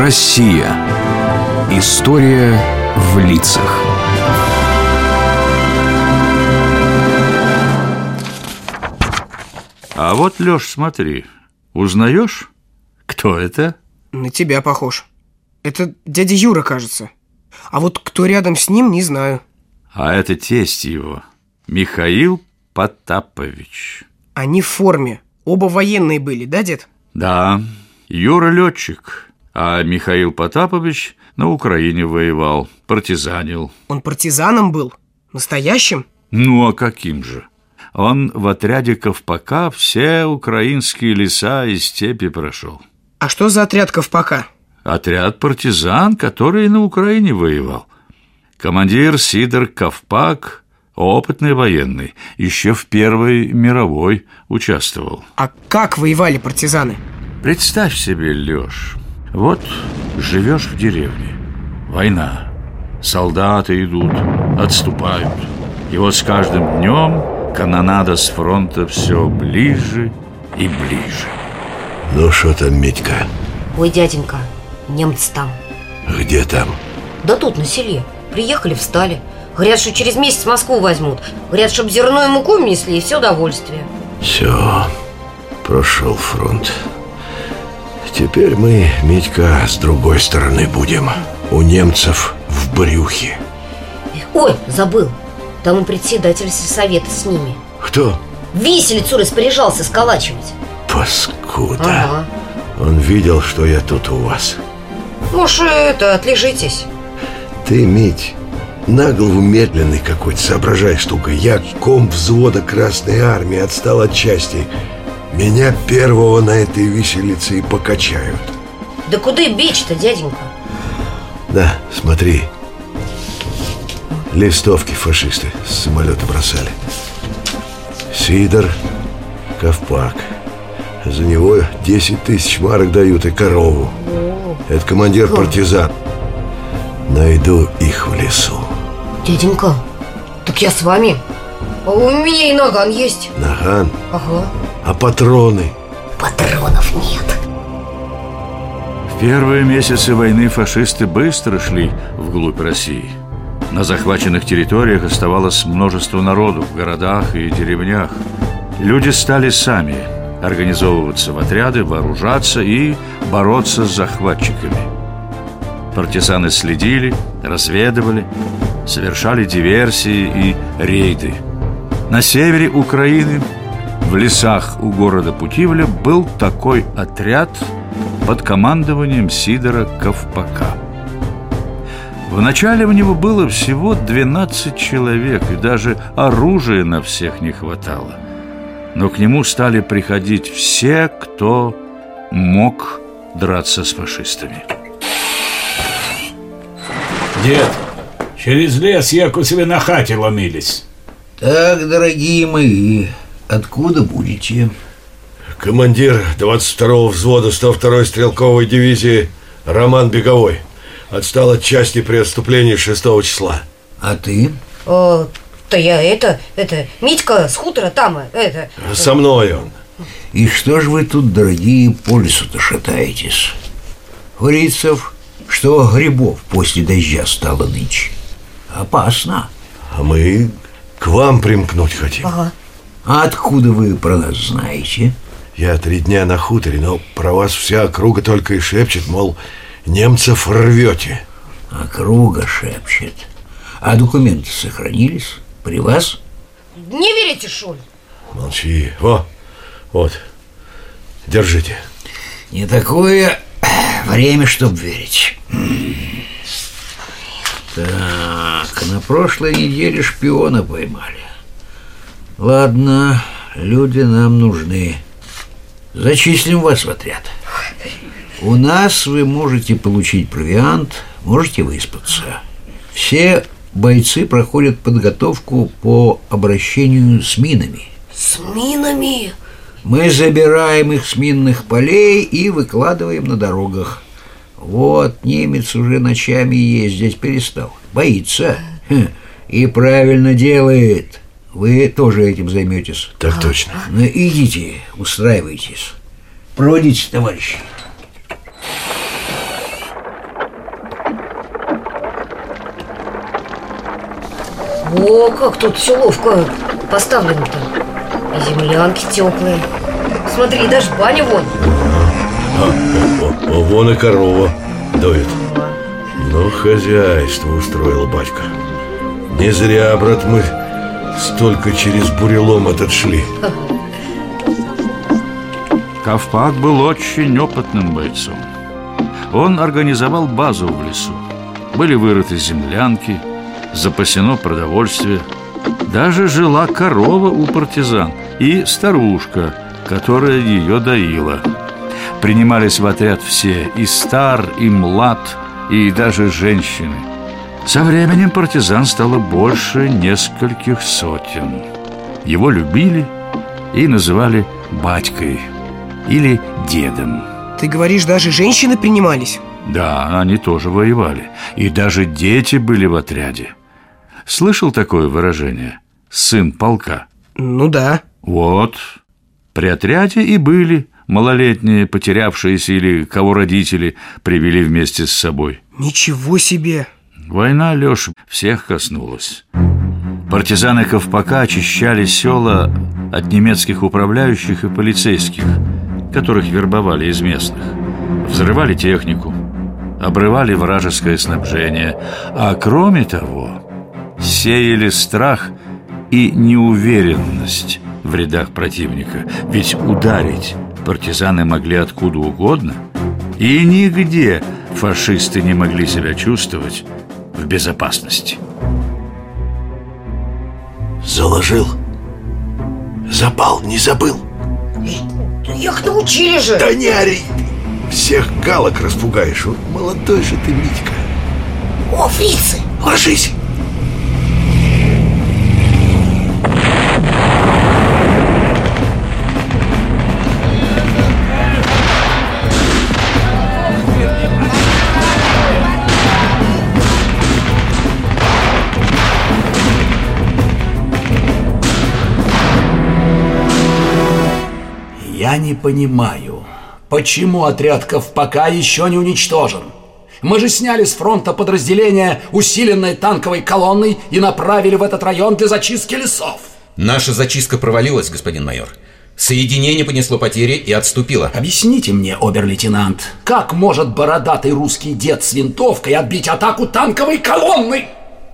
Россия. История в лицах. А вот, Лёш, смотри, узнаешь, кто это? На тебя похож. Это дядя Юра, кажется. А вот кто рядом с ним, не знаю. А это тесть его, Михаил Потапович. Они в форме. Оба военные были, да, дед? Да, Юра летчик, а Михаил Потапович на Украине воевал, партизанил. Он партизаном был? Настоящим? Ну, а каким же? Он в отряде Ковпака все украинские леса и степи прошел. А что за отряд Ковпака? Отряд партизан, который на Украине воевал. Командир Сидор Ковпак, опытный военный, еще в Первой мировой участвовал. А как воевали партизаны? Представь себе, Лёш, вот живешь в деревне, война, солдаты идут, отступают. И вот с каждым днем канонада с фронта все ближе и ближе. Ну что там, Митька? Ой, дяденька, немцы там. Где там? Да тут, на селе. Приехали, встали. Говорят, что через месяц Москву возьмут. Говорят, чтобы зерно и муку им несли и все довольствие Все, прошел фронт Теперь мы, Митька, с другой стороны будем У немцев в брюхе. Ой, забыл. Там и председатель сельсовета с ними. Кто? Виселицу распоряжался сколачивать. Паскуда. Ага. Он видел, что я тут у вас. Может, это, отлежитесь. Ты, Мить, на голову медленный какой-то, соображай, штука Я ком взвода Красной Армии отстал от части Меня первого на этой виселице и покачают. Да куда и бечь-то, дяденька? Да, смотри. Листовки фашисты с самолета бросали. Сидор Ковпак. За него 10 тысяч марок дают и корову. Это командир партизан. Найду их в лесу. Дяденька, так я с вами у меня и наган есть Наган, Ага а патроны? Патронов нет В первые месяцы войны фашисты быстро шли вглубь России. На захваченных территориях оставалось множество народу в городах и деревнях. Люди стали сами организовываться в отряды, вооружаться и бороться с захватчиками. Партизаны следили, разведывали, совершали диверсии и рейды. На севере Украины, в лесах у города Путивля, был такой отряд под командованием Сидора Ковпака. Вначале в него было всего 12 человек, и даже оружия на всех не хватало. Но к нему стали приходить все, кто мог драться с фашистами. Дед, через лес як у себе на хате ломились. Так, дорогие мои, откуда будете? Командир 22-го взвода 102-й стрелковой дивизии Роман Беговой Отстал от части при отступлении 6 числа А ты? О, Да я это, это, Митька с хутора там, это Со мной он И что же вы тут, дорогие, по лесу-то шатаетесь? Фрицев, что грибов после дождя стало нынче? Опасно А мы к вам примкнуть хотим. Ага. А откуда вы про нас знаете? Я три дня на хуторе, но про вас вся округа только и шепчет, мол, немцев рвете. Округа шепчет. А документы сохранились? При вас? Не верите, что ли? Молчи, во, вот, держите. Не такое время, чтоб верить. Так, на прошлой неделе шпиона поймали Ладно, люди нам нужны Зачислим вас в отряд У нас вы можете получить провиант, можете выспаться Все бойцы проходят подготовку по обращению с минами С минами? Мы забираем их с минных полей и выкладываем на дорогах. Вот немец уже ночами ездить перестал боится. Хм, и правильно делает. Вы тоже этим займетесь. Так а. точно. Ну, идите, устраивайтесь. Проводите, товарищи. О, как тут все ловко поставлено-то. И землянки теплые. Смотри, даже баня вон. А, а, а, а вон и корова доит. Ну, хозяйство устроил батька Не зря, брат, мы столько через бурелом этот шли Ковпак был очень опытным бойцом. Он организовал базу в лесу. Были вырыты землянки, запасено продовольствие. Даже жила корова у партизан и старушка, которая ее доила. Принимались в отряд все, и стар, и млад, и даже женщины. Со временем партизан стало больше нескольких сотен. Его любили и называли батькой или дедом. Ты говоришь, даже женщины принимались? Да, они тоже воевали. И даже дети были в отряде. Слышал такое выражение? Сын полка. Ну да Вот. При отряде и были малолетние, потерявшиеся или кого родители привели вместе с собой. Ничего себе Война, Леш, всех коснулась. Партизаны Ковпака очищали села от немецких управляющих и полицейских, которых вербовали из местных. Взрывали технику, обрывали вражеское снабжение, а кроме того, сеяли страх и неуверенность в рядах противника. Ведь ударить партизаны могли откуда угодно, и нигде фашисты не могли себя чувствовать в безопасности. Заложил? Запал, не забыл? Их научили же! Да не ори! Всех галок распугаешь. Вот молодой же ты, Митька. О, фрицы Ложись Я не понимаю, почему отряд Ковпака еще не уничтожен? Мы же сняли с фронта подразделение усиленной танковой колонной и направили в этот район для зачистки лесов. Наша зачистка провалилась, господин майор. Соединение понесло потери и отступило. Объясните мне, обер-лейтенант, как может бородатый русский дед с винтовкой отбить атаку танковой колонны?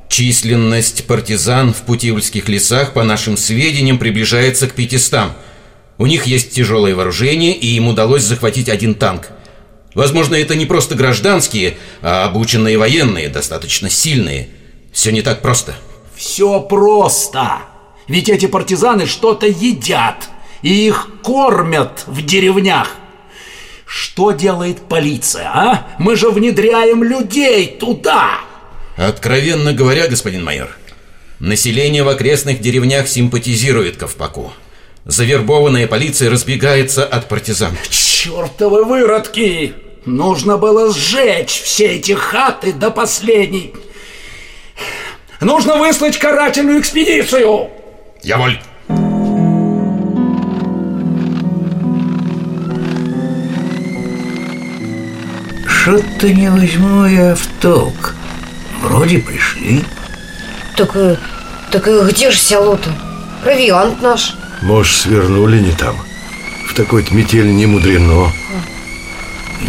Численность партизан в Путивльских лесах, по нашим сведениям, приближается к 500. У них есть тяжелое вооружение, и им удалось захватить один танк. Возможно, это не просто гражданские, а обученные военные, достаточно сильные. Все не так просто. Все просто. Ведь эти партизаны что-то едят, и их кормят в деревнях. Что делает полиция, а? Мы же внедряем людей туда. Откровенно говоря, господин майор, население в окрестных деревнях симпатизирует Ковпаку. Завербованная полиция разбегается от партизан. Чертовы выродки! Нужно было сжечь все эти хаты до последней. Нужно выслать карательную экспедицию. Я воль. Что-то не возьму я в толк. Вроде пришли. Так, э, так э, где же село-то? Провиант наш Может, свернули не там В такой-то метель не мудрено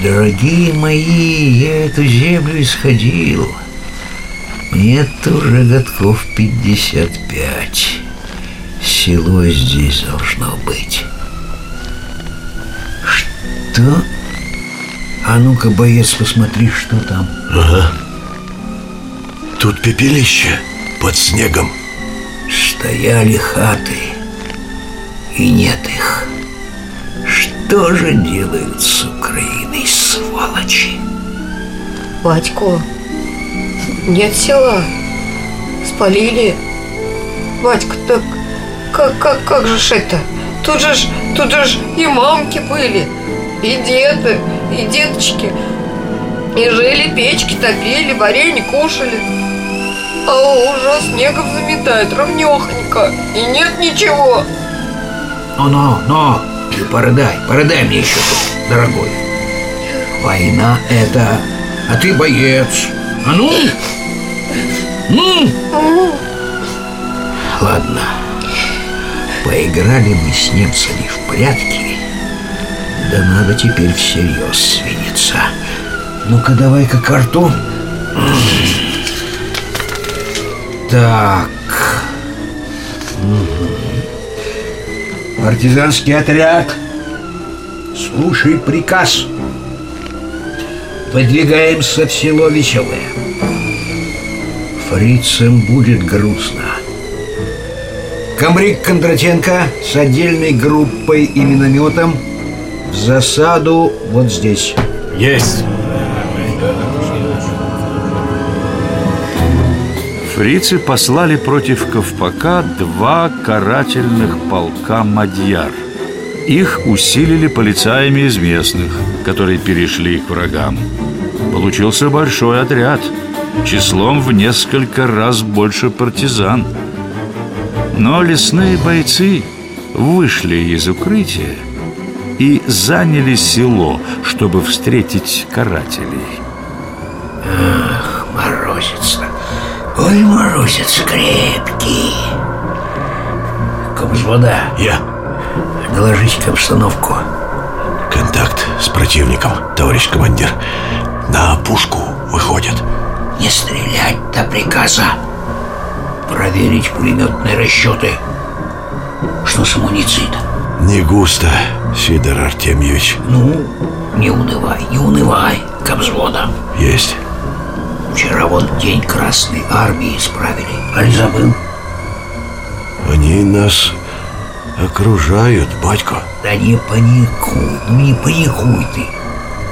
Дорогие мои, я эту землю исходил. Мне тоже годков 55. Село здесь должно быть. Что? А ну-ка, боец, посмотри, что там. Ага Тут пепелище под снегом Стояли хаты, и нет их. Что же делают с Украиной, сволочи? Батько Нет села Спалили Батька, так как, как, как же ж это? Тут же ж, тут же ж и мамки были И деды, и деточки И жили, печки топили, варенье кушали А уже снегом заметает ровнёхонько И нет ничего Ну, ты породай, породай мне еще тут, дорогой. Война это, а ты боец. А ну, ну, Ладно. Поиграли мы с немцами в прятки. Да надо теперь всерьез свиниться. Ну-ка, давай-ка карту. Так. Партизанский отряд. Слушай приказ. Выдвигаемся в село Веселое. Фрицам будет грустно. Комбриг Кондратенко с отдельной группой и минометом в засаду вот здесь. Есть. Фрицы послали против Ковпака два карательных полка «Мадьяр». Их усилили полицаями из местных, которые перешли к врагам. Получился большой отряд, числом в несколько раз больше партизан. Но лесные бойцы вышли из укрытия и заняли село, чтобы встретить карателей. Ах, морозится. Ой, морозец крепкий. Комзвода. Я. Доложите обстановку. Контакт с противником, товарищ командир. На опушку выходят. Не стрелять до приказа. Проверить пулеметные расчеты. Что с амуницией-то? Не густо, Сидор Артемьевич. Ну, не унывай, не унывай, Кобзвода. Есть. Вчера вот день Красной Армии справили. Аль забыл? Они нас окружают, батько. Да не паникуй, ну не паникуй ты.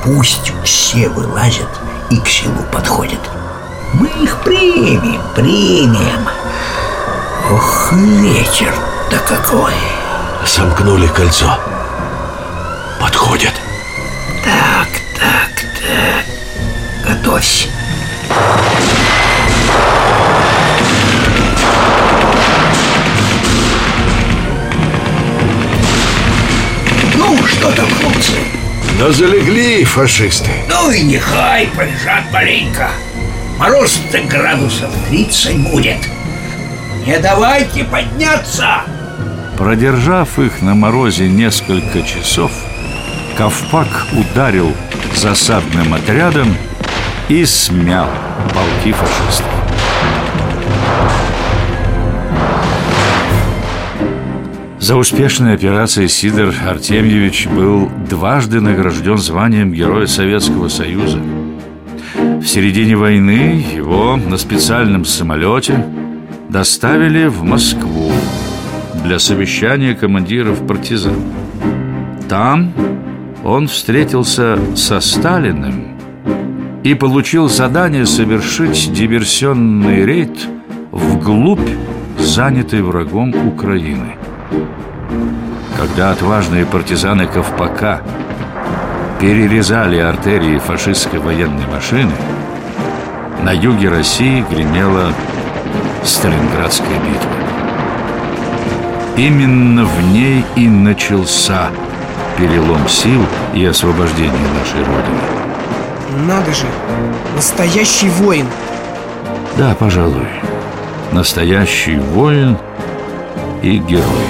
Пусть все вылазят и к селу подходят. Мы их примем, примем. Ох, ветер-то какой. Сомкнули кольцо. Подходят. Но залегли фашисты. Ну и нехай полежат маленько. Мороз-то градусов 30 будет. Не давайте подняться! Продержав их на морозе несколько часов, Ковпак ударил засадным отрядом и смял полки фашистов. За успешные операции Сидор Артемьевич был дважды награжден званием Героя Советского Союза. В середине войны его на специальном самолете доставили в Москву для совещания командиров партизан. Там он встретился со Сталиным и получил задание совершить диверсионный рейд вглубь занятой врагом Украины. Когда отважные партизаны Ковпака перерезали артерии фашистской военной машины, на юге России гремела Сталинградская битва. Именно в ней и начался перелом сил и освобождение нашей Родины. Надо же, настоящий воин. Да, пожалуй, настоящий воин и герой.